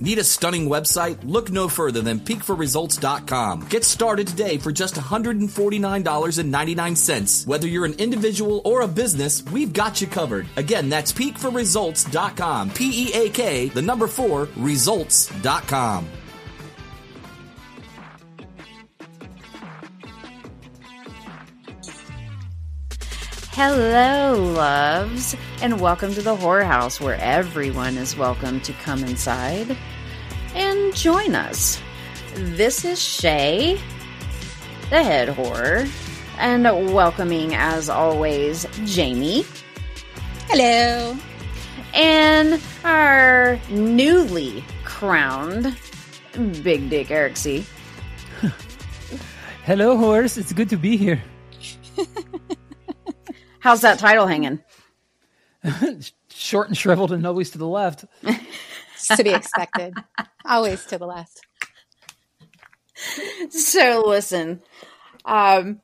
Need a stunning website? Look no further than peakforresults.com. Get started today for just $149.99. Whether you're an individual or a business, we've got you covered. Again, that's peakforresults.com. P E A K, the number four, results.com. Hello, loves, and welcome to the Horror House, where everyone is welcome to come inside and join us. This is Shae, the head horror, and welcoming, as always, Jamie. Hello. And our newly crowned Big Dick Eric C. Hello, horse. It's good to be here. How's that title hanging? Short and shriveled and always to the left. To be expected. Always to the left. so listen um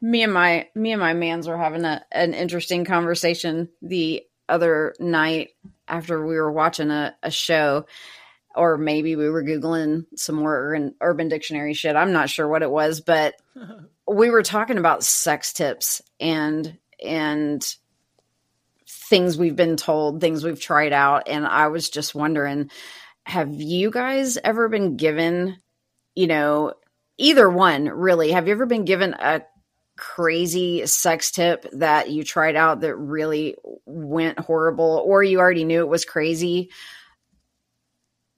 me and my me and my mans were having a, an interesting conversation the other night after we were watching a, a show or maybe we were googling some more urban, urban dictionary shit i'm not sure what it was but we were talking about sex tips and and things we've been told things we've tried out. And i was just wondering have you guys ever been given you know either one really? Have you ever been given a crazy sex tip that you tried out that really went horrible or you already knew it was crazy?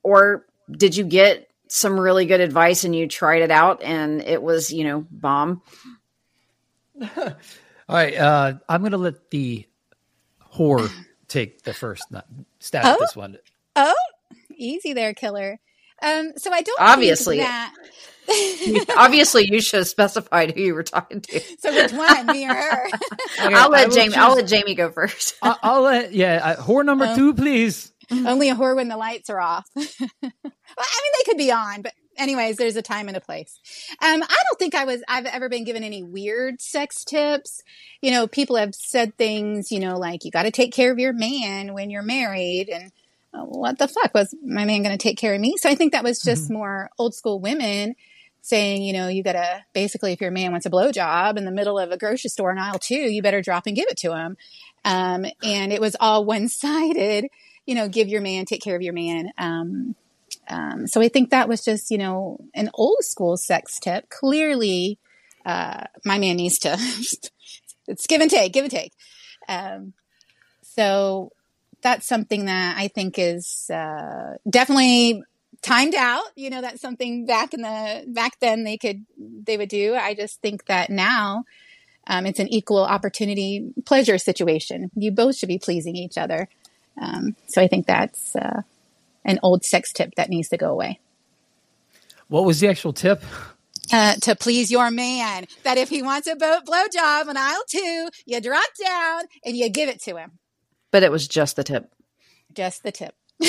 Or did you get some really good advice and you tried it out and it was you know bomb All right. Uh, I'm going to let the whore take the first nut- stab at Oh? this one. Oh, easy there, killer. Um, so I don't Obviously. think that. obviously you should have specified who you were talking to so which one, me or her? Okay, i'll let will jamie i'll let jamie go first I- I'll let, yeah, uh, whore number Oh. two, please. Only a whore when the lights are off. Well, I mean, they could be on, but anyways, there's a time and a place. Um, I don't think I was. I've ever been given any weird sex tips. You know, people have said things. You know, like you got to take care of your man when you're married, and uh, what the fuck was my man going to take care of me? So I think that was just more old school women saying, you know, you got to basically, if your man wants a blowjob in the middle of a grocery store in aisle two, you better drop and give it to him. Um, and it was all one sided you know, give your man, take care of your man. Um, um, so I think that was just, you know, an old school sex tip. Clearly, uh, my man needs to, it's give and take, give and take. Um, so that's something that I think is, uh, definitely timed out. You know, that's something back in the, back then they could, they would do. I just think that now, um, it's an equal opportunity pleasure situation. You both should be pleasing each other. Um, so I think that's uh, an old sex tip that needs to go away. What was the actual tip? Uh, to please your man, that if he wants a boat blowjob on aisle two, you drop down and you give it to him. but it was just the tip Just the tip.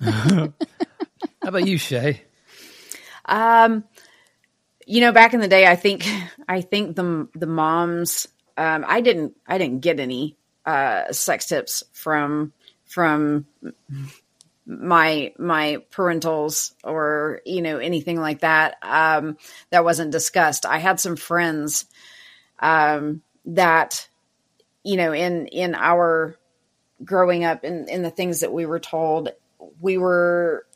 How about you, Shae? Um, you know, back in the day, I think I think the the moms. Um, I didn't I didn't get any uh, sex tips from from my my parentals or you know anything like that. Um, that wasn't discussed. I had some friends um, that you know in in our growing up in in the things that we were told we were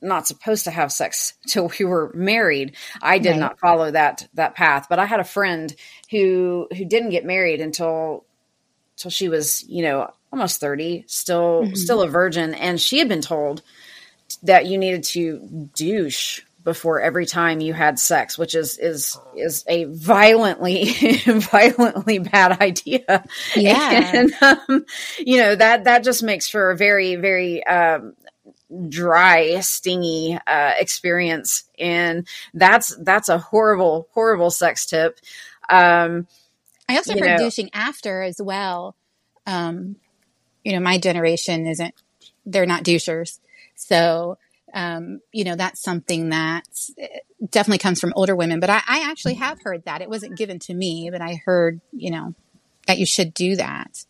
not supposed to have sex till we were married. I did Right. not follow that that path, but I had a friend who who didn't get married until till she was, you know, almost 30, still Mhm. still a virgin and she had been told that you needed to douche before every time you had sex, which is is is a violently violently bad idea. Yeah. And um, you know, that that just makes for a very very um dry, stingy uh, experience, and that's that's a horrible, horrible sex tip. Um, I also you heard know- douching after as well. Um, you know, my generation isn't, they're not douchers. So, um, you know, that's something that definitely comes from older women. But I, I actually have heard that. It wasn't given to me, but I heard, you know, that you should do that.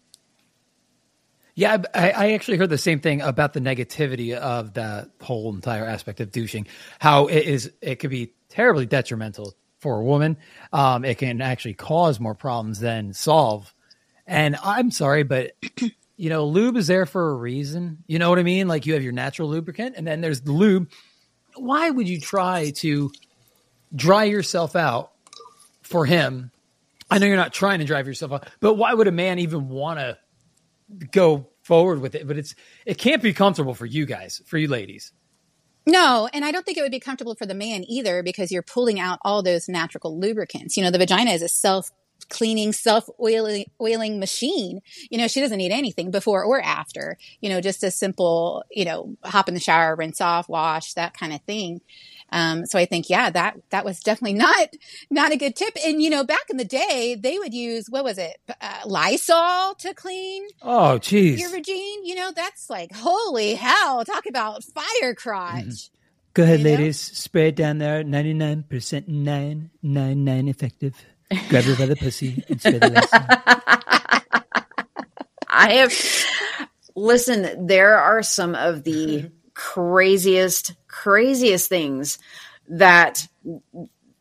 Yeah, I, I actually heard the same thing about the negativity of that whole entire aspect of douching. How it is, it could be terribly detrimental for a woman. Um, it can actually cause more problems than solve. And I'm sorry, but you know, lube is there for a reason. You know what I mean? Like you have your natural lubricant, and then there's the lube. Why would you try to dry yourself out for him? I know you're not trying to drive yourself out, but why would a man even want to go forward with it? But it's it can't be comfortable for you guys, for you ladies. No, and I don't think it would be comfortable for the man either because you're pulling out all those natural lubricants. You know, the vagina is a self cleaning, self oiling, machine. You know, she doesn't need anything before or after. You know, just a simple, you know, hop in the shower, rinse off, wash, that kind of thing. Um, so I think, yeah, that that was definitely not not a good tip. And you know, back in the day, they would use what was it, uh, Lysol to clean. Oh, geez. Your vagina. You know, that's like holy hell. Talk about fire crotch. Mm-hmm. Go ahead, you ladies. Know? Spray it down there. Ninety nine percent nine nine nine effective. Grab her by the pussy and spray the rest. I have. Listen, there are some of the craziest, craziest things that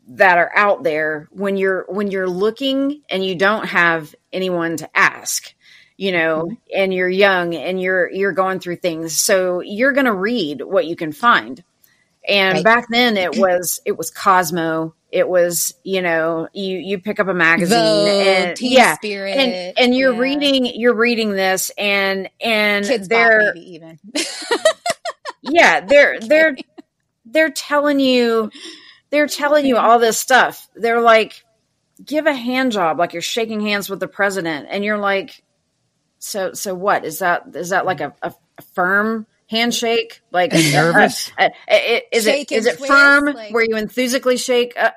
that are out there when you're when you're looking and you don't have anyone to ask you know mm-hmm. and you're young and you're you're going through things so you're going to read what you can find and right. back then it was it was cosmo it was you know you you pick up a magazine Vogue, and yeah Spirit, and and you're yeah. reading you're reading this and and Kids they're even yeah, they're they're they're telling you they're telling you all this stuff. They're like, give a hand job like you're shaking hands with the president, and you're like, so so what is that? Is that like a, a, firm handshake? Like nervous? Uh, uh, is it is it twist, firm like, where you enthusiastically shake uh,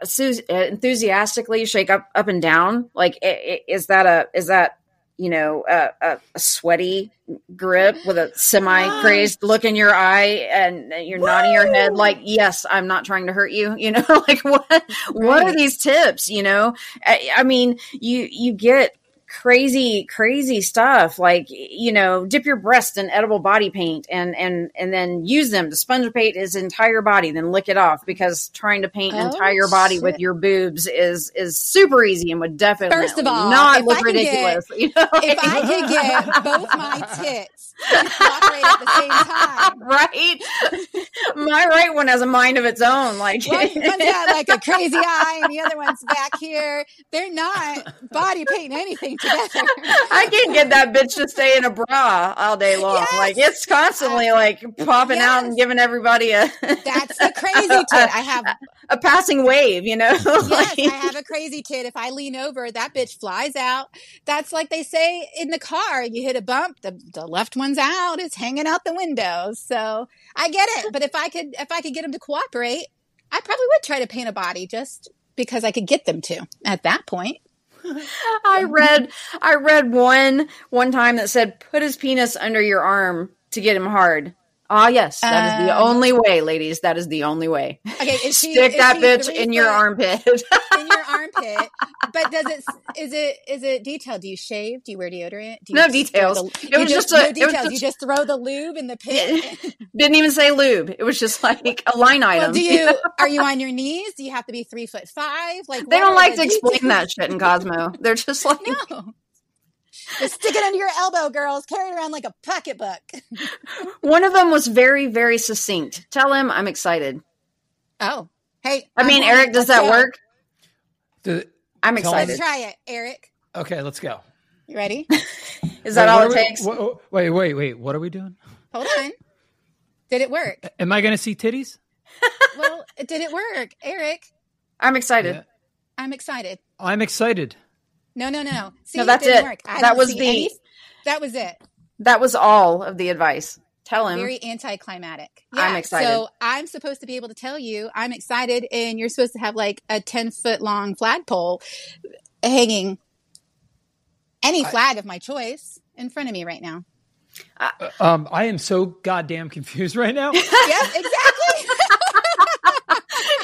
enthusiastically shake up up and down? Like is that a is that you know, a, a, a sweaty grip with a semi crazed look in your eye and you're Woo! nodding your head like, yes, I'm not trying to hurt you. You know, like what, right. what are these tips? You know, I, I mean, you, you get crazy crazy stuff like you know dip your breast in edible body paint and and and then use them to sponge paint his entire body then lick it off because trying to paint an oh, entire body with your boobs is is super easy and would definitely first of all not look ridiculous get, you know? if i could get both my tits cooperate at the same time right my right one has a mind of its own like one, one's got like a crazy eye and the other one's back here they're not body painting anything together. I can't get that bitch to stay in a bra all day long. Yes. Like it's constantly uh, like popping yes. out and giving everybody a That's the crazy tit. I have a, passing wave, you know? yes, I have a crazy tit. If I lean over, that bitch flies out. That's like they say in the car, you hit a bump, the, the left out, it's hanging out the window. So I get it. But if I could if I could get them to cooperate, I probably would try to paint a body just because I could get them to at that point. I read I read one one time that said put his penis under your arm to get him hard. Ah, yes, that is the um, only way, ladies. That is the only way. Okay, is she, stick that bitch in your armpit. in your armpit. But does it is it is it detailed? Do you shave? Do you wear deodorant? Do you no details. The, it was just, just a, no details. Just, you just throw the lube in the pit. Didn't even say lube. It was just like a line item. Well, do you are you on your knees? Do you have to be three foot five? Like they don't like to details? explain that shit in Cosmo. They're just like no. Just stick it under your elbow, girls. Carry it around like a pocketbook. One of them was very, very succinct. Tell him I'm excited. Oh, hey. I mean, Eric, does that go. work? The, I'm excited. Let's try it, Eric. Okay, let's go. You ready? Is that wait, all it we, takes? wait, wait, wait. What are we doing? Hold on. Did it work? Am I going to see titties? well, did it work, Eric? I'm excited. Yeah. I'm excited. I'm excited. No, no, no. See, no, that's it. That was the. Any, that was it. That was all of the advice. Tell him. Very anticlimactic. Yeah, I'm excited. So I'm supposed to be able to tell you I'm excited, and you're supposed to have like a 10 foot long flagpole hanging any flag I, of my choice in front of me right now. Uh, um, I am so goddamn confused right now. yes, exactly.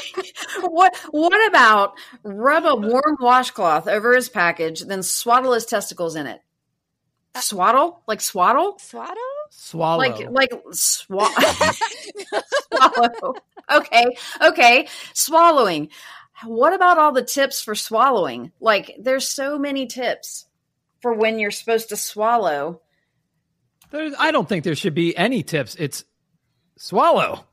what what about rub a warm washcloth over his package, then swaddle his testicles in it? Uh, swaddle? Like swaddle? Swaddle? Swallow. Like like swa- swallow. Okay. Okay. Swallowing. What about all the tips for swallowing? Like there's so many tips for when you're supposed to swallow. There's, I don't think there should be any tips. It's swallow.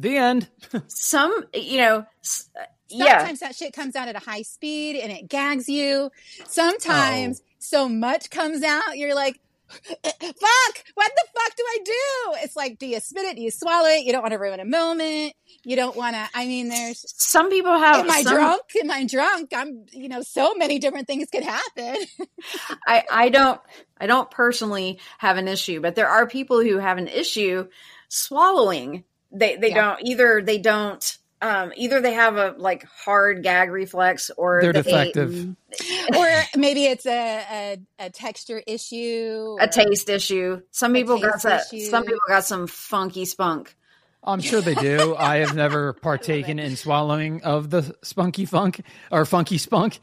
The end. Some, you know, s- uh, yeah. Sometimes that shit comes out at a high speed and it gags you. Sometimes oh. so much comes out, you're like, eh, fuck, what the fuck do I do? It's like, do you spit it? Do you swallow it? You don't want to ruin a moment. You don't want to, I mean, there's, Some people have am I some- drunk? Am I drunk? I'm, you know, so many different things could happen. I, I don't I don't personally have an issue, but there are people who have an issue swallowing. They they Yeah. don't either they don't um either they have a like hard gag reflex or They're they- defective. or maybe it's a, a, a texture issue. a taste issue. Some people got taste that some people got some funky spunk. I'm sure they do. I have never partaken in swallowing of the spunky funk or funky spunk,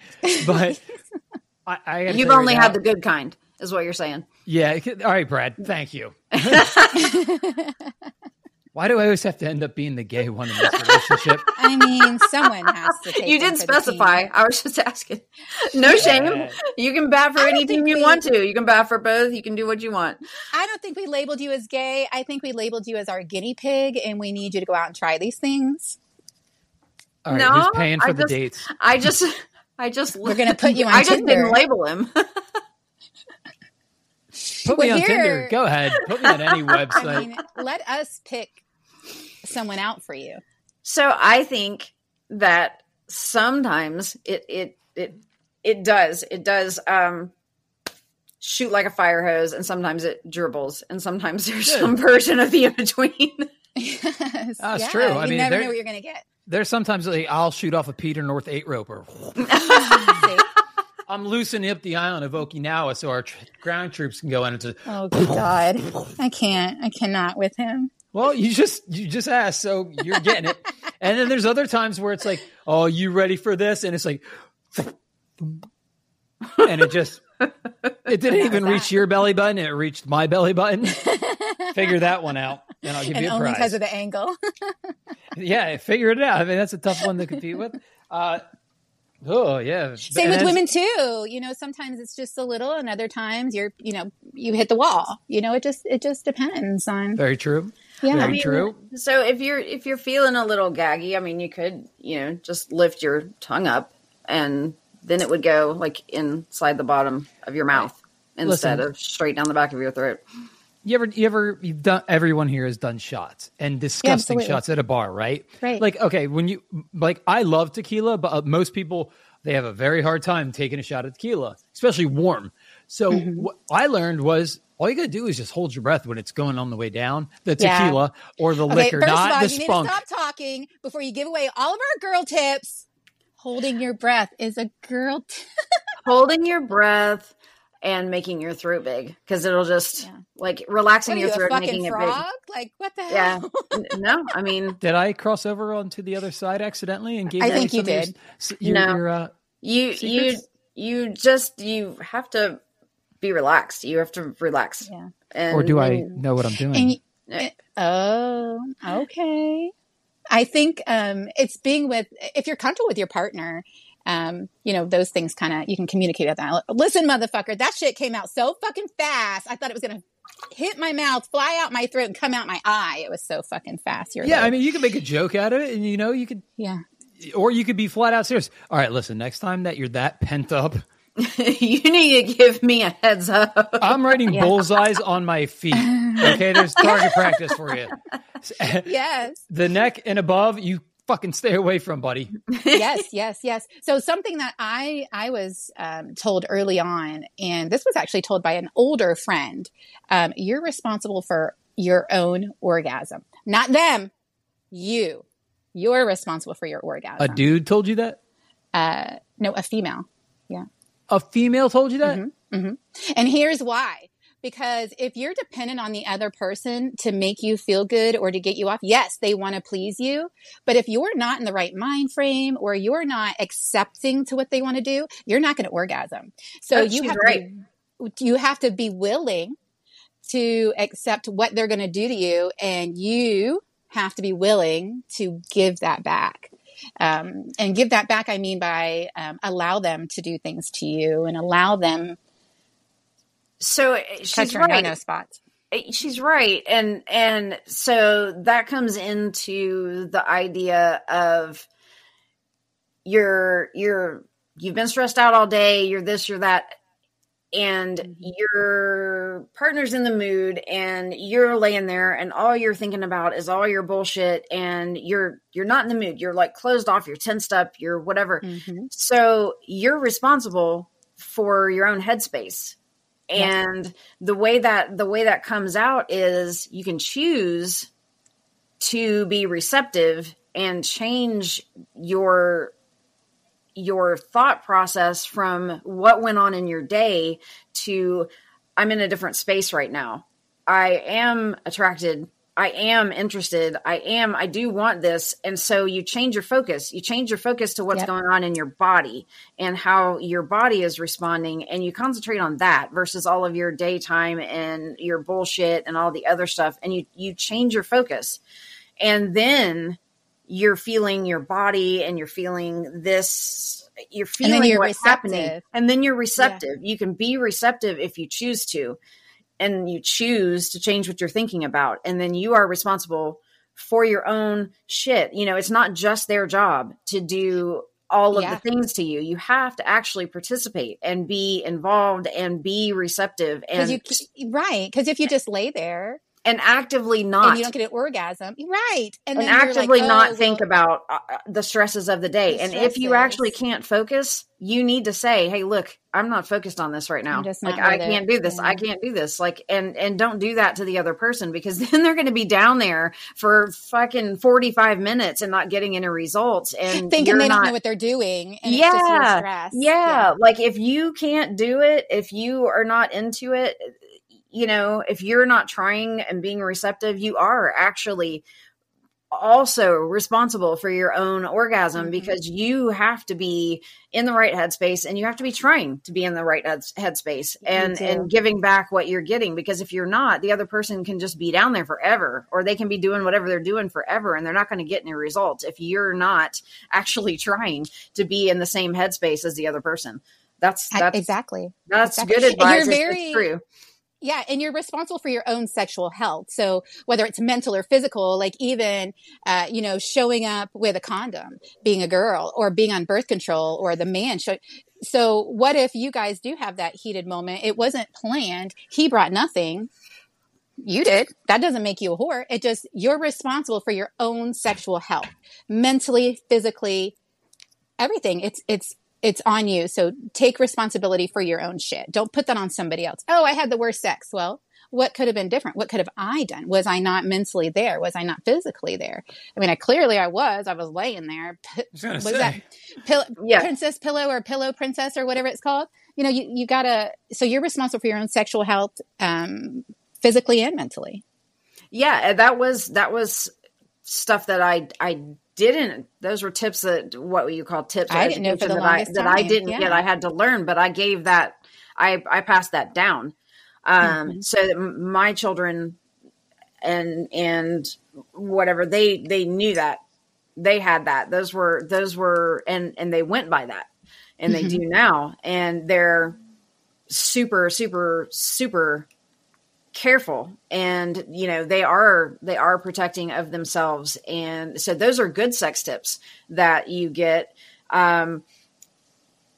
but I, I You've only had the good kind, is what you're saying. Yeah. All right, Brad. Thank you. Why do I always have to end up being the gay one in this relationship? I mean, someone has to take You didn't the team. specify. I was just asking. No shame. You can bat for I don't any team think you we- want to. You can bat for both. You can do what you want. I don't think we labeled you as gay. I think we labeled you as our guinea pig, and we need you to go out and try these things. All right, No, who's paying for I the just- dates? I just, I just, We're gonna put you on I just Tinder. didn't label him. Put me Well, on Tinder. Go ahead. Put me on any website. I mean, let us pick someone out for you. so I think that sometimes it, it, it, it does, it does, um, shoot like a fire hose, and sometimes it dribbles, and sometimes there's Good. some version of the in between. Yes. That's Yeah, true. I you mean, never know what you're going to get. There's sometimes like, I'll shoot off a Peter North eight roper. See? I'm loosening up the island of Okinawa so our tr- ground troops can go in and just, Oh good God, I can't. I cannot with him. Well, you just you just asked, so you're getting it. and then there's other times where it's like, oh, you ready for this? And it's like, and it just it didn't even was reach your belly button; it reached my belly button. Figure that one out, and I'll give and you a only prize. because of the angle. yeah, figure it out. I mean, that's a tough one to compete with. Uh, oh yeah, Same And with women too. You know, sometimes it's just a little, and other times you're, you know, you hit the wall. You know, it just it just depends on. Very true. Yeah. Very I mean, true. So if you're if you're feeling a little gaggy, I mean, you could you know just lift your tongue up, and then it would go like inside the bottom of your mouth instead Listen. of straight down the back of your throat. You ever, you ever, you've done. Everyone here has done shots and disgusting absolutely. shots at a bar, right? Right. Like, okay, when you like, I love tequila, but uh, most people they have a very hard time taking a shot of tequila, especially warm. So Mm-hmm. what I learned was all you got to do is just hold your breath when it's going on the way down, the Yeah. tequila or the Okay, liquor, first not of all, the you spunk. need to stop talking before you give away all of our girl tips. Holding your breath is a girl. T- Holding your breath and making your throat big because it'll just Yeah. like relaxing are your you, a throat, fucking making frog? Like what the hell? Yeah. no, I mean Did I cross over onto the other side accidentally and gave I think you some of your- did. s- Your, No. your, uh, you you Secrets? you just you have to be relaxed. You have to relax. Yeah. And or do I know what I'm doing? And y- Eh. oh, okay. I think um, it's being with if you're comfortable with your partner. Um, you know those things kind of you can communicate at that. Listen, motherfucker, that shit came out so fucking fast. I thought it was gonna hit my mouth, fly out my throat, and come out my eye. It was so fucking fast. You're yeah, like, I mean, you can make a joke out of it, and you know, you could yeah. or you could be flat out serious. All right, listen, next time that you're that pent up, you need to give me a heads up. I'm writing Yeah. bullseyes on my feet. Okay, there's target practice for you. Yes. The neck and above, you fucking stay away from, buddy. yes, yes, yes. So something that I I was um, told early on, and this was actually told by an older friend. Um, you're responsible for your own orgasm, not them. You, you're responsible for your orgasm. A dude told you that? Uh, no, a female. Yeah. A female told you that? And here's why. Because if you're dependent on the other person to make you feel good or to get you off, yes, they want to please you. But if you're not in the right mind frame or you're not accepting to what they want to do, you're not going to orgasm. So Oh, you have right. to be, you have to be willing to accept what they're going to do to you and you have to be willing to give that back um, and give that back i mean by um, allow them to do things to you and allow them so uh, touch she's right. no spots. She's right. And and so that comes into the idea of you're you're you've been stressed out all day you're this you're that and Mm-hmm. your partner's in the mood and you're laying there and all you're thinking about is all your bullshit and you're you're not in the mood. You're like closed off you're tensed up you're whatever. Mhm. so you're responsible for your own headspace and the way that the way that comes out is you can choose to be receptive and change your your thought process from what went on in your day to I'm in a different space right now. I am attracted. I am interested. I am, I do want this. And so you change your focus. You change your focus to what's Yep. going on in your body and how your body is responding. And you concentrate on that versus all of your daytime and your bullshit and all the other stuff. And you, you change your focus. And then you're feeling your body and you're feeling this you're feeling you're what's happening and then you're receptive you can be receptive if you choose to and you choose to change what you're thinking about and then you are responsible for your own shit. You know it's not just their job to do all of Yeah. the things to you. You have to actually participate and be involved and be receptive and you right because if you just lay there and actively not and you don't get an orgasm right and, and then you're like, actively oh, not well, think about uh, uh, the stresses of the day. The and if you actually can't focus, you need to say, "Hey, look, I'm not focused on this right now. Like I can't do this. I can't do this." Like and and don't do that to the other person because then they're going to be down there for fucking 45 minutes and not getting any results and thinking they don't know what they're doing and it's just your yeah, yeah. Like if you can't do it, if you are not into it, you know, if you're not trying and being receptive, you are actually also responsible for your own orgasm Mhm. because you have to be in the right headspace and you have to be trying to be in the right headspace and and giving back what you're getting because if you're not the other person can just be down there forever or they can be doing whatever they're doing forever and they're not going to get any results if you're not actually trying to be in the same headspace as the other person. That's that's exactly. that's exactly. good advice you're It's- it's very- true yeah and you're responsible for your own sexual health. So whether it's mental or physical like even uh, you know showing up with a condom being a girl or being on birth control or the man show so what if you guys do have that heated moment? It wasn't planned. He brought nothing. You did. That doesn't make you a whore. It just you're responsible for your own sexual health mentally physically everything. It's it's it's on you. So take responsibility for your own shit. Don't put that on somebody else. Oh i had the worst sex. Well what could have been different? What could have i done? Was i not mentally there? Was i not physically there? I mean i clearly i was. I was laying there. P- was was say. that? Pill- Yeah. princess pillow or pillow princess or whatever it's called. You know you, you gotta so you're responsible for your own sexual health um physically and mentally. Yeah that was that was stuff that i i didn't those were tips that what you call tips I didn't know for the that i that i didn't get Yeah. i had to learn but i gave that i i passed that down um Mhm. so that my children and and whatever they they knew that they had that those were those were and and they went by that and they Mhm. do now and they're super super super careful and you know they are they are protecting of themselves and so those are good sex tips that you get um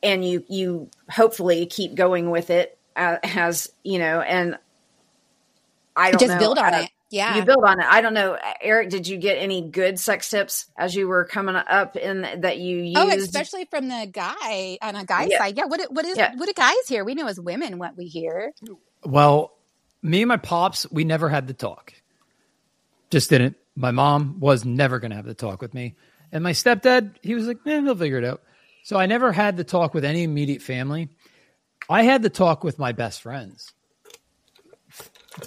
and you you hopefully keep going with it uh, as you know and i don't just know, build on uh, it yeah you build on it i don't know eric did you get any good sex tips as you were coming up in that you used Oh, especially from the guy on a guy Yeah. side. Yeah. What what is Yeah. what do guys hear? We know as women what we hear. Well, me and my pops, we never had the talk. Just didn't. My mom was never going to have the talk with me. And my stepdad, he was like, eh, he'll figure it out. So I never had the talk with any immediate family. I had the talk with my best friends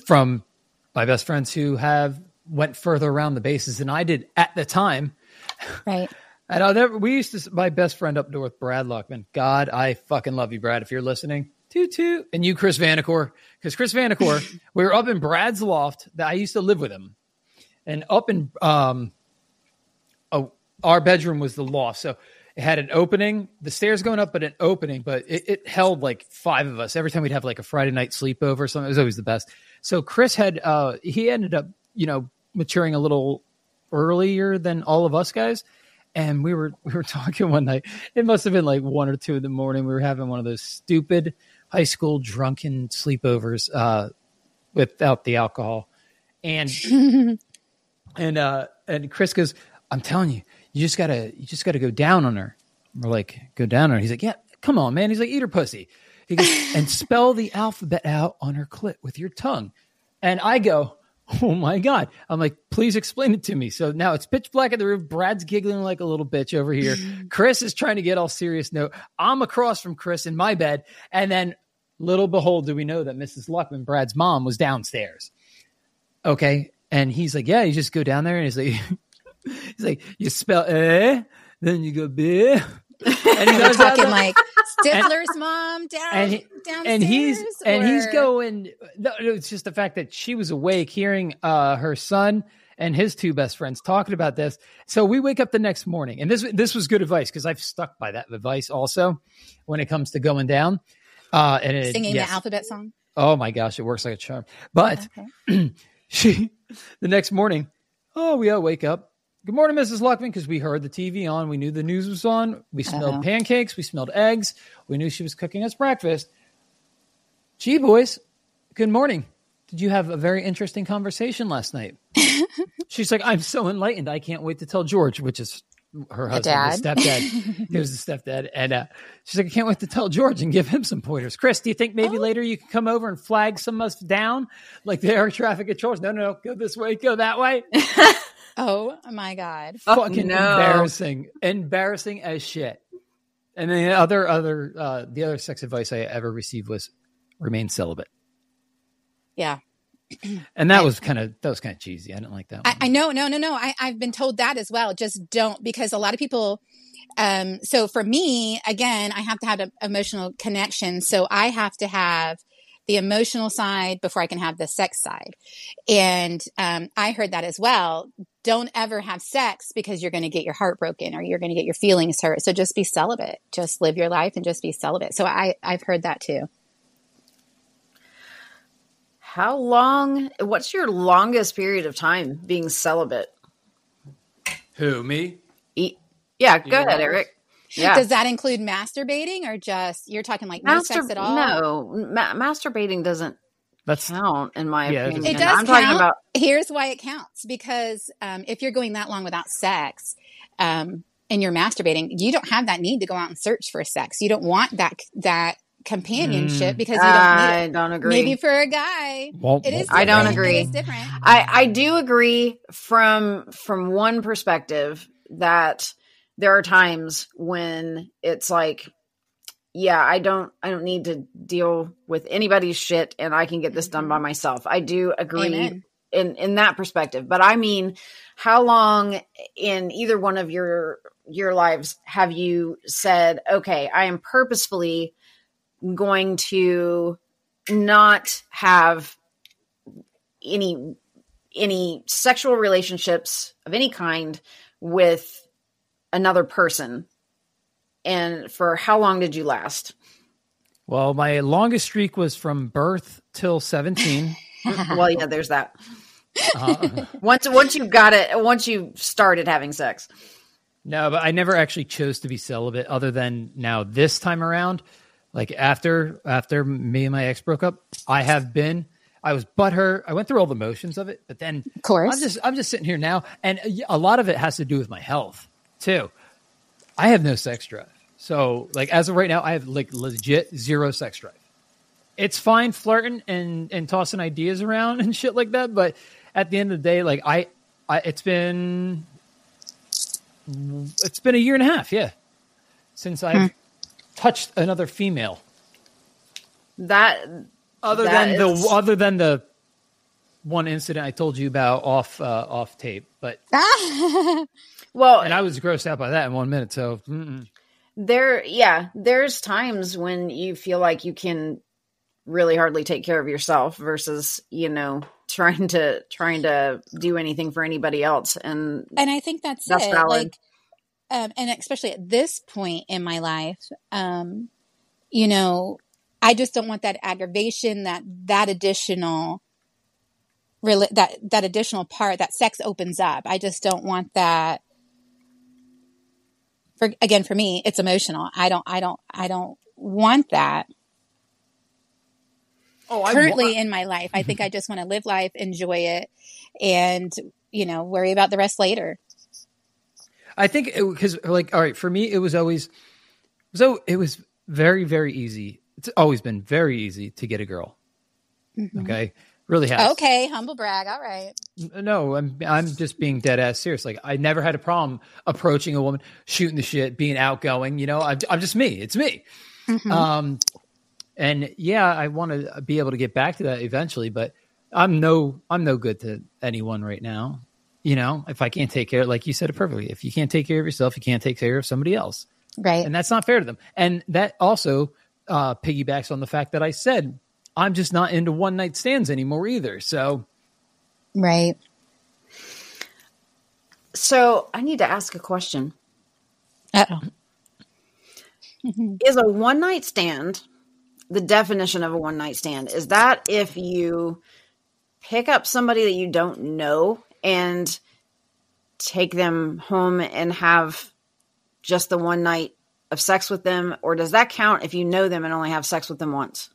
from my best friends who have went further around the bases than I did at the time. Right. And I'll never, we used to, my best friend up north, Brad Luckman. God, I fucking love you, Brad. If you're listening, toot toot, and you, Chris Vanacore, because Chris Vanacore, we were up in Brad's loft that I used to live with him, and up in um, our bedroom was the loft, so it had an opening, the stairs going up, but an opening, but it, it held like five of us. Every time we'd have like a Friday night sleepover or something, it was always the best. So Chris had, uh, he ended up, you know, maturing a little earlier than all of us guys. And we were we were talking one night. It must have been like one or two in the morning. We were having one of those stupid high school drunken sleepovers uh, without the alcohol, and and uh, and Chris goes, "I'm telling you, you just gotta you just gotta go down on her. We're like, go down on her. He's like, yeah, come on, man. He's like, eat her pussy. He goes, and spell the alphabet out on her clit with your tongue. And I go, oh my God. I'm like, please explain it to me. So now it's pitch black in the room. Brad's giggling like a little bitch over here. Chris is trying to get all serious note. I'm across from Chris in my bed. And then little behold, do we know that Mrs. Luckman, Brad's mom, was downstairs. Okay. And he's like, yeah, you just go down there and he's like, He's like, you spell eh, then you go b. And he's talking like Stifler's and, mom down and he, downstairs, and he's or? and he's going. No, it's just the fact that she was awake, hearing uh, her son and his two best friends talking about this. So we wake up the next morning, and this this was good advice because I've stuck by that advice also when it comes to going down. Uh, and it, singing yes. the alphabet song. Oh my gosh, it works like a charm. But okay. she, the next morning, oh, we all wake up Good morning, Mrs. Luckman, because we heard the TV on. We knew the news was on. We smelled uh-huh. pancakes. We smelled eggs. We knew she was cooking us breakfast. Gee, boys, good morning. Did you have a very interesting conversation last night? She's like, I'm so enlightened. I can't wait to tell George, which is her husband, the stepdad. he was the stepdad. And uh, she's like, I can't wait to tell George and give him some pointers. Chris, do you think maybe oh. later you can come over and flag some of us down like the air traffic controllers? No, no, no, go this way, go that way. Oh my god! Fucking no. embarrassing, embarrassing as shit. And then the other other uh, the other sex advice I ever received was remain celibate. Yeah. And that I, was kind of that was kind of cheesy. I didn't like that. I, I, know, no, no, no. I, I've been told that as well. Just don't because a lot of people. Um, so for me, again, I have to have an emotional connection. So I have to have the emotional side before I can have the sex side. And um, I heard that as well. Don't ever have sex because you're going to get your heart broken or you're going to get your feelings hurt. So just be celibate. Just live your life and just be celibate. So I, I've heard that too. How long? What's your longest period of time being celibate? Who me? yeah, go ahead, Eric. Yeah. Does that include masturbating or just you're talking like no sex at all? No, ma- masturbating doesn't that's count in my yeah, opinion. It does I'm count. About- Here's why it counts because um, if you're going that long without sex. Um, and you're masturbating, you don't have that need to go out and search for sex. You don't want that that companionship mm. because you don't I need it. don't agree. Maybe for a guy, well, it is. I don't agree. It is different. I I do agree from from one perspective that there are times when it's like yeah i don't i don't need to deal with anybody's shit and i can get this done by mm-hmm. myself i do agree Amen. in in that perspective but i mean how long in either one of your your lives have you said okay i am purposefully going to not have any any sexual relationships of any kind with another person. And for how long did you last? Well, my longest streak was from birth till 17. well, yeah, there's that. Uh, once once you got it, once you started having sex. No, but I never actually chose to be celibate other than now this time around. Like after after me and my ex broke up, I have been I was but butthurt. I went through all the motions of it, but then of course I'm just I'm just sitting here now, and a lot of it has to do with my health too. I have no sex drive. So, like, as of right now, I have like legit zero sex drive. It's fine flirting and, and tossing ideas around and shit like that. But at the end of the day, like, I, I, it's been, it's been a year and a half. Yeah. Since I've hmm. Touched another female. That, other that than is... the, other than the one incident I told you about off, uh, off tape, but Well, and I was grossed out by that in one minute. So, mm-mm. there yeah there's times when you feel like you can really hardly take care of yourself versus you know trying to trying to do anything for anybody else and and i think that's, that's it valid. like um, and especially at this point in my life um you know i just don't want that aggravation that that additional really that that additional part that sex opens up. I just don't want that for again for me it's emotional. I don't i don't i don't want that. Oh, I currently in my life i think i just want to live life enjoy it and you know worry about the rest later i think because like all right for me it was always so it was very very easy it's always been very easy to get a girl mm-hmm. okay Really has. Okay, humble brag. All right. No, I'm I'm just being dead ass serious. Like I never had a problem approaching a woman, shooting the shit, being outgoing. You know, I'm, I'm just me. It's me. Mm-hmm. Um, and yeah, I want to be able to get back to that eventually, but I'm no I'm no good to anyone right now. You know, if I can't take care, like you said it perfectly, if you can't take care of yourself, you can't take care of somebody else. Right. And that's not fair to them. And that also uh, piggybacks on the fact that I said I'm just not into one night stands anymore either. So, right. So I need to ask a question. oh. is a one night stand the definition of a one night stand? Is that if you pick up somebody that you don't know and take them home and have just the one night of sex with them, or does that count if you know them and only have sex with them once?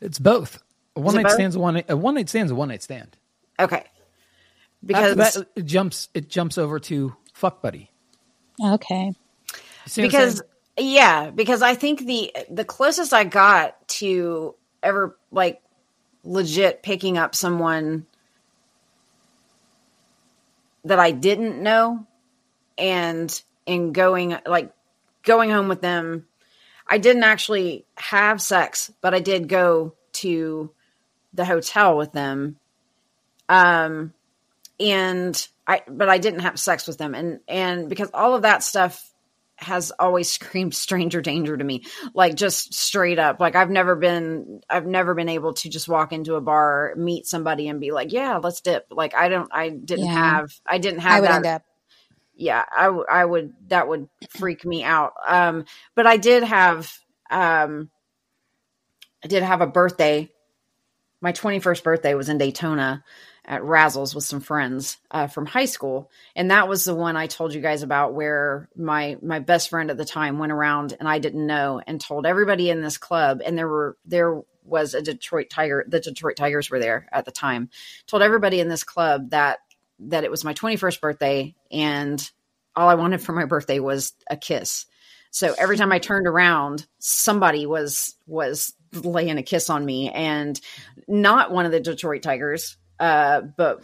It's both. A one night stands a one a one night stands a one night stand. Okay. Because that, it jumps it jumps over to fuck buddy. Okay. Because yeah, because I think the the closest I got to ever like legit picking up someone that I didn't know and in going like going home with them I didn't actually have sex, but I did go to the hotel with them. Um, and I, but I didn't have sex with them. And, and because all of that stuff has always screamed stranger danger to me, like just straight up. Like I've never been, I've never been able to just walk into a bar, meet somebody and be like, yeah, let's dip. Like I don't, I didn't yeah. have, I didn't have I would that. End up yeah, I, I would, that would freak me out. Um, but I did have, um, I did have a birthday. My 21st birthday was in Daytona at Razzles with some friends uh, from high school, and that was the one I told you guys about, where my my best friend at the time went around and I didn't know and told everybody in this club, and there were there was a Detroit Tiger, the Detroit Tigers were there at the time, told everybody in this club that that it was my 21st birthday and all I wanted for my birthday was a kiss. So every time I turned around, somebody was was laying a kiss on me. And not one of the Detroit Tigers, uh, but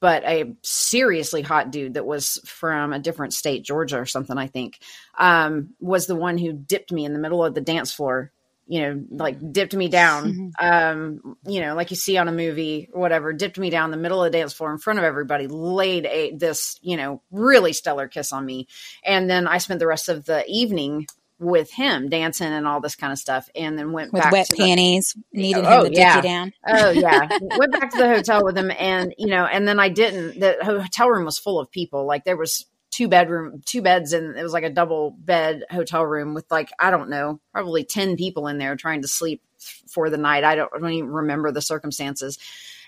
but a seriously hot dude that was from a different state, Georgia or something, I think, um, was the one who dipped me in the middle of the dance floor you know, like dipped me down, mm-hmm. um, you know, like you see on a movie or whatever, dipped me down the middle of the dance floor in front of everybody, laid a this, you know, really stellar kiss on me. And then I spent the rest of the evening with him dancing and all this kind of stuff and then went with back wet panties the, needed oh, him to yeah. down oh yeah went back to the hotel with him and you know and then i didn't the hotel room was full of people like there was two bedroom, two beds, and it was like a double bed hotel room with like I don't know, probably ten people in there trying to sleep for the night. I don't, I don't even remember the circumstances,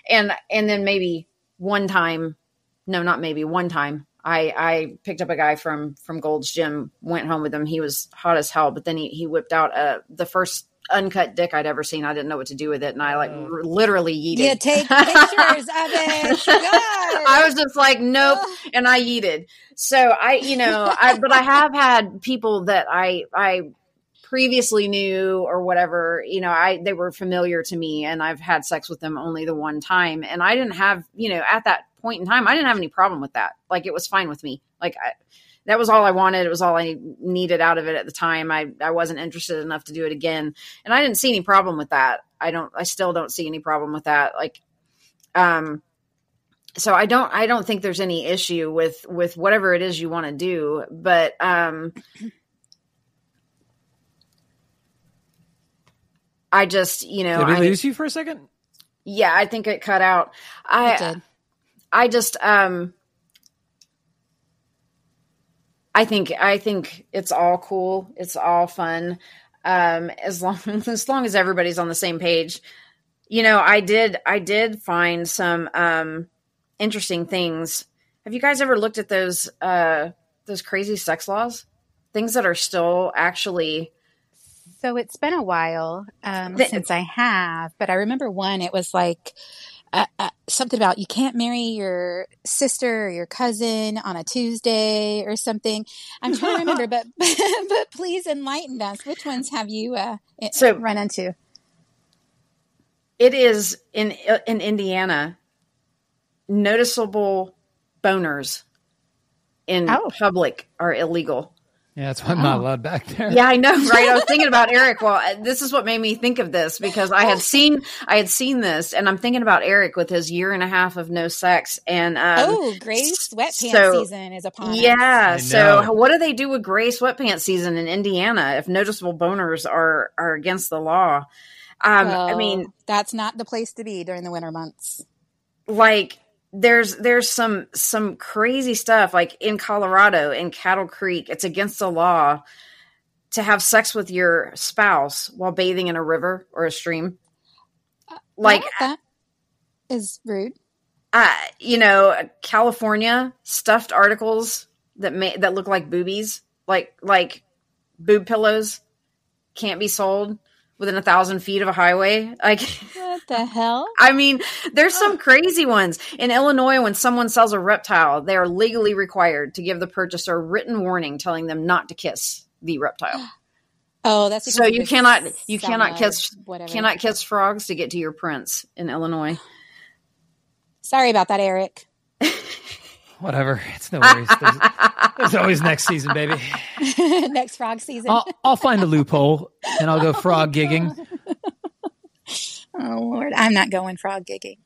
and and then maybe one time, no, not maybe one time. I, I picked up a guy from from Gold's Gym, went home with him. He was hot as hell, but then he, he whipped out uh, the first uncut dick I'd ever seen. I didn't know what to do with it, and I like uh, r- literally yeeted. Yeah, take pictures of it. God. I was just like, nope, and I yeeted. So I, you know, I but I have had people that I I previously knew or whatever. You know, I they were familiar to me, and I've had sex with them only the one time, and I didn't have, you know, at that point in time, I didn't have any problem with that. Like it was fine with me. Like I that was all I wanted. It was all I needed out of it at the time. I, I wasn't interested enough to do it again. And I didn't see any problem with that. I don't, I still don't see any problem with that. Like, um, so I don't, I don't think there's any issue with, with whatever it is you want to do. But, um, I just, you know, Did we I, lose you for a second? yeah, I think it cut out. I It did. I just um I think I think it's all cool. It's all fun. Um as long as long as everybody's on the same page. You know, I did I did find some um interesting things. Have you guys ever looked at those uh those crazy sex laws? Things that are still actually So it's been a while um, The- since I have, but I remember one. It was like uh, uh, something about you can't marry your sister or your cousin on a Tuesday or something. I'm trying to remember, but but please enlighten us. Which ones have you uh, So- run into? it is in in Indiana noticeable boners in Oh. public are illegal. Yeah, that's why I'm not Oh. allowed back there. Yeah, I know, right? I was thinking about Eric. Well, uh, this is what made me think of this because I had seen I had seen this, and I'm thinking about Eric with his year and a half of no sex, and um, oh, gray sweatpants so- season is upon us. yeah. I So, what do they do with gray sweatpants season in Indiana if noticeable boners are are against the law? Um, I mean, that's not the place to be during the winter months. like there's there's some some crazy stuff like in Colorado in Cattle Creek it's against the law to have sex with your spouse while bathing in a river or a stream. Like that. Is rude. uh, you know California stuffed articles that may that look like boobies like like boob pillows can't be sold within a thousand feet of a highway. Like What the hell? I mean, there's some crazy ones. In Illinois, when someone sells a reptile, they are legally required to give the purchaser a written warning telling them not to kiss the reptile. Oh, that's So you cannot you cannot kiss whatever. cannot kiss frogs to get to your prince in Illinois. Sorry about that, Eric. Whatever. It's no worries. There's, there's always next season, baby. Next frog season. I'll, I'll find a loophole and I'll go frog gigging. Oh Lord, I'm not going frog gigging.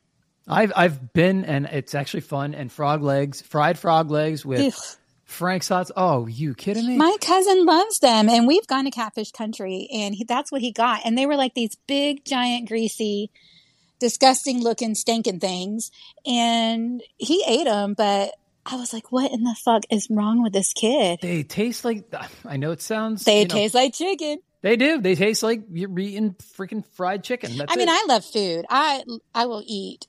I've I've been and it's actually fun and frog legs, fried frog legs with Ugh. Frank's sauce. Oh, you kidding me? My cousin loves them, and we've gone to Catfish Country, and he, that's what he got. And they were like these big, giant, greasy, disgusting looking, stinking things. And he ate them, but I was like, "What in the fuck is wrong with this kid?" they taste like I know it sounds. They you know, taste like chicken. They do. They taste like you're eating freaking fried chicken. That's I mean, it. I love food. I I will eat,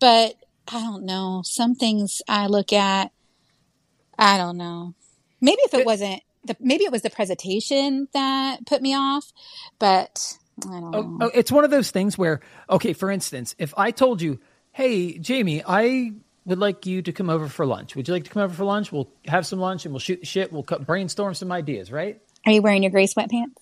but I don't know. Some things I look at, I don't know. Maybe if it It- wasn't the maybe it was the presentation that put me off, but I don't Oh, know. oh, it's one of those things where, okay, for instance, if I told you, "Hey, Jamie, I would like you to come over for lunch. Would you like to come over for lunch? We'll have some lunch and we'll shoot the shit. We'll cut, brainstorm some ideas, right?" Are you wearing your gray sweatpants?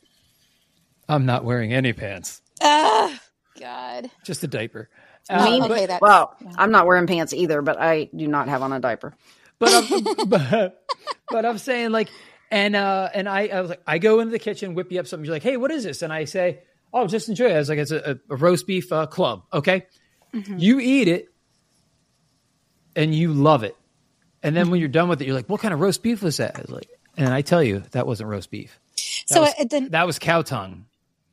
I'm not wearing any pants, Oh God. just a diaper. Uh, Mean- but, okay, that's- well, yeah. I'm not wearing pants either, but I do not have on a diaper. but I'm, but, but I'm saying like, and uh, and I, I was like, I go into the kitchen, whip you up something. You're like, hey, what is this? And I say, oh, just enjoy it. I was like, it's a, a roast beef uh, club. Okay, you eat it, and you love it, and then when you're done with it, you're like, what kind of roast beef was that? I was like, and I tell you, that wasn't roast beef. That So was, uh, then, that was cow tongue.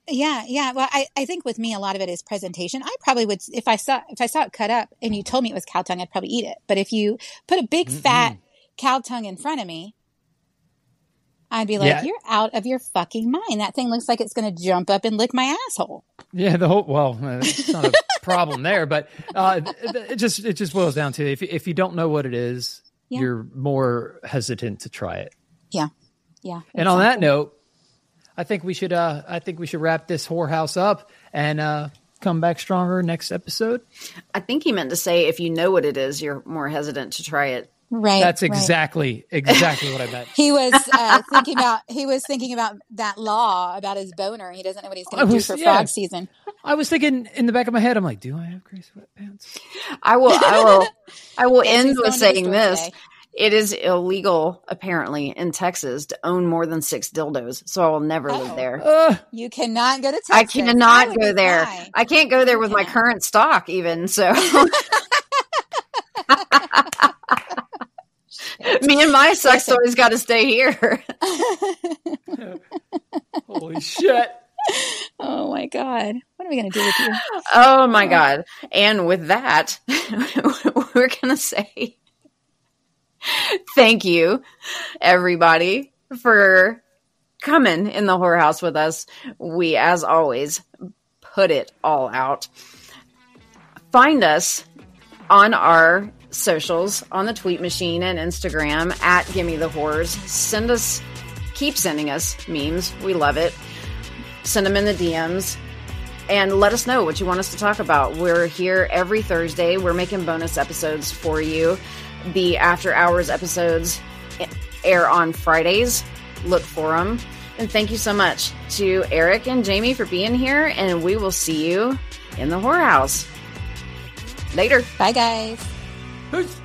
yeah, yeah. Well, I, I think with me, a lot of it is presentation. I probably would if I saw if I saw it cut up and you told me it was cow tongue, I'd probably eat it. But if you put a big fat cow tongue in front of me, I'd be like, Yeah. "You're out of your fucking mind. That thing looks like it's going to jump up and lick my asshole." Yeah, the whole well, uh, it's not a problem there, but uh, it just it just boils down to if you- if you don't know what it is, Yeah. you're more hesitant to try it. Yeah, yeah. And on that note, I think we should uh I think we should wrap this whorehouse up and uh come back stronger next episode. I think he meant to say if you know what it is, you're more hesitant to try it. right. That's right. exactly exactly what I meant. He was uh, thinking about he was thinking about that law about his boner. He doesn't know what he's going to do for yeah. frog season. I was thinking in the back of my head, I'm like, do I have gray sweatpants? I will I will I will end with going to the saying this. today? It is illegal, apparently, in Texas to own more than six dildos. So I will never live Oh. there. Uh, You cannot go to Texas. I cannot would go there. fine. I can't go there with my current stock, even. So me and my sex Listen. toys got to stay here. holy shit. oh my God. What are we going to do with you? Oh my God. And with that, we're going to say thank you, everybody, for coming in the whorehouse with us. We, as always, put it all out. Find us on our socials on the tweet machine and Instagram at Gimme the Whores. Send us, keep sending us memes. We love it. Send them in the DMs and let us know what you want us to talk about. We're here every Thursday. We're making bonus episodes for you. The after hours episodes air on Fridays. Look for them. And thank you so much to Eric and Jamie for being here. And we will see you in the whorehouse. Later. Bye, guys. Peace.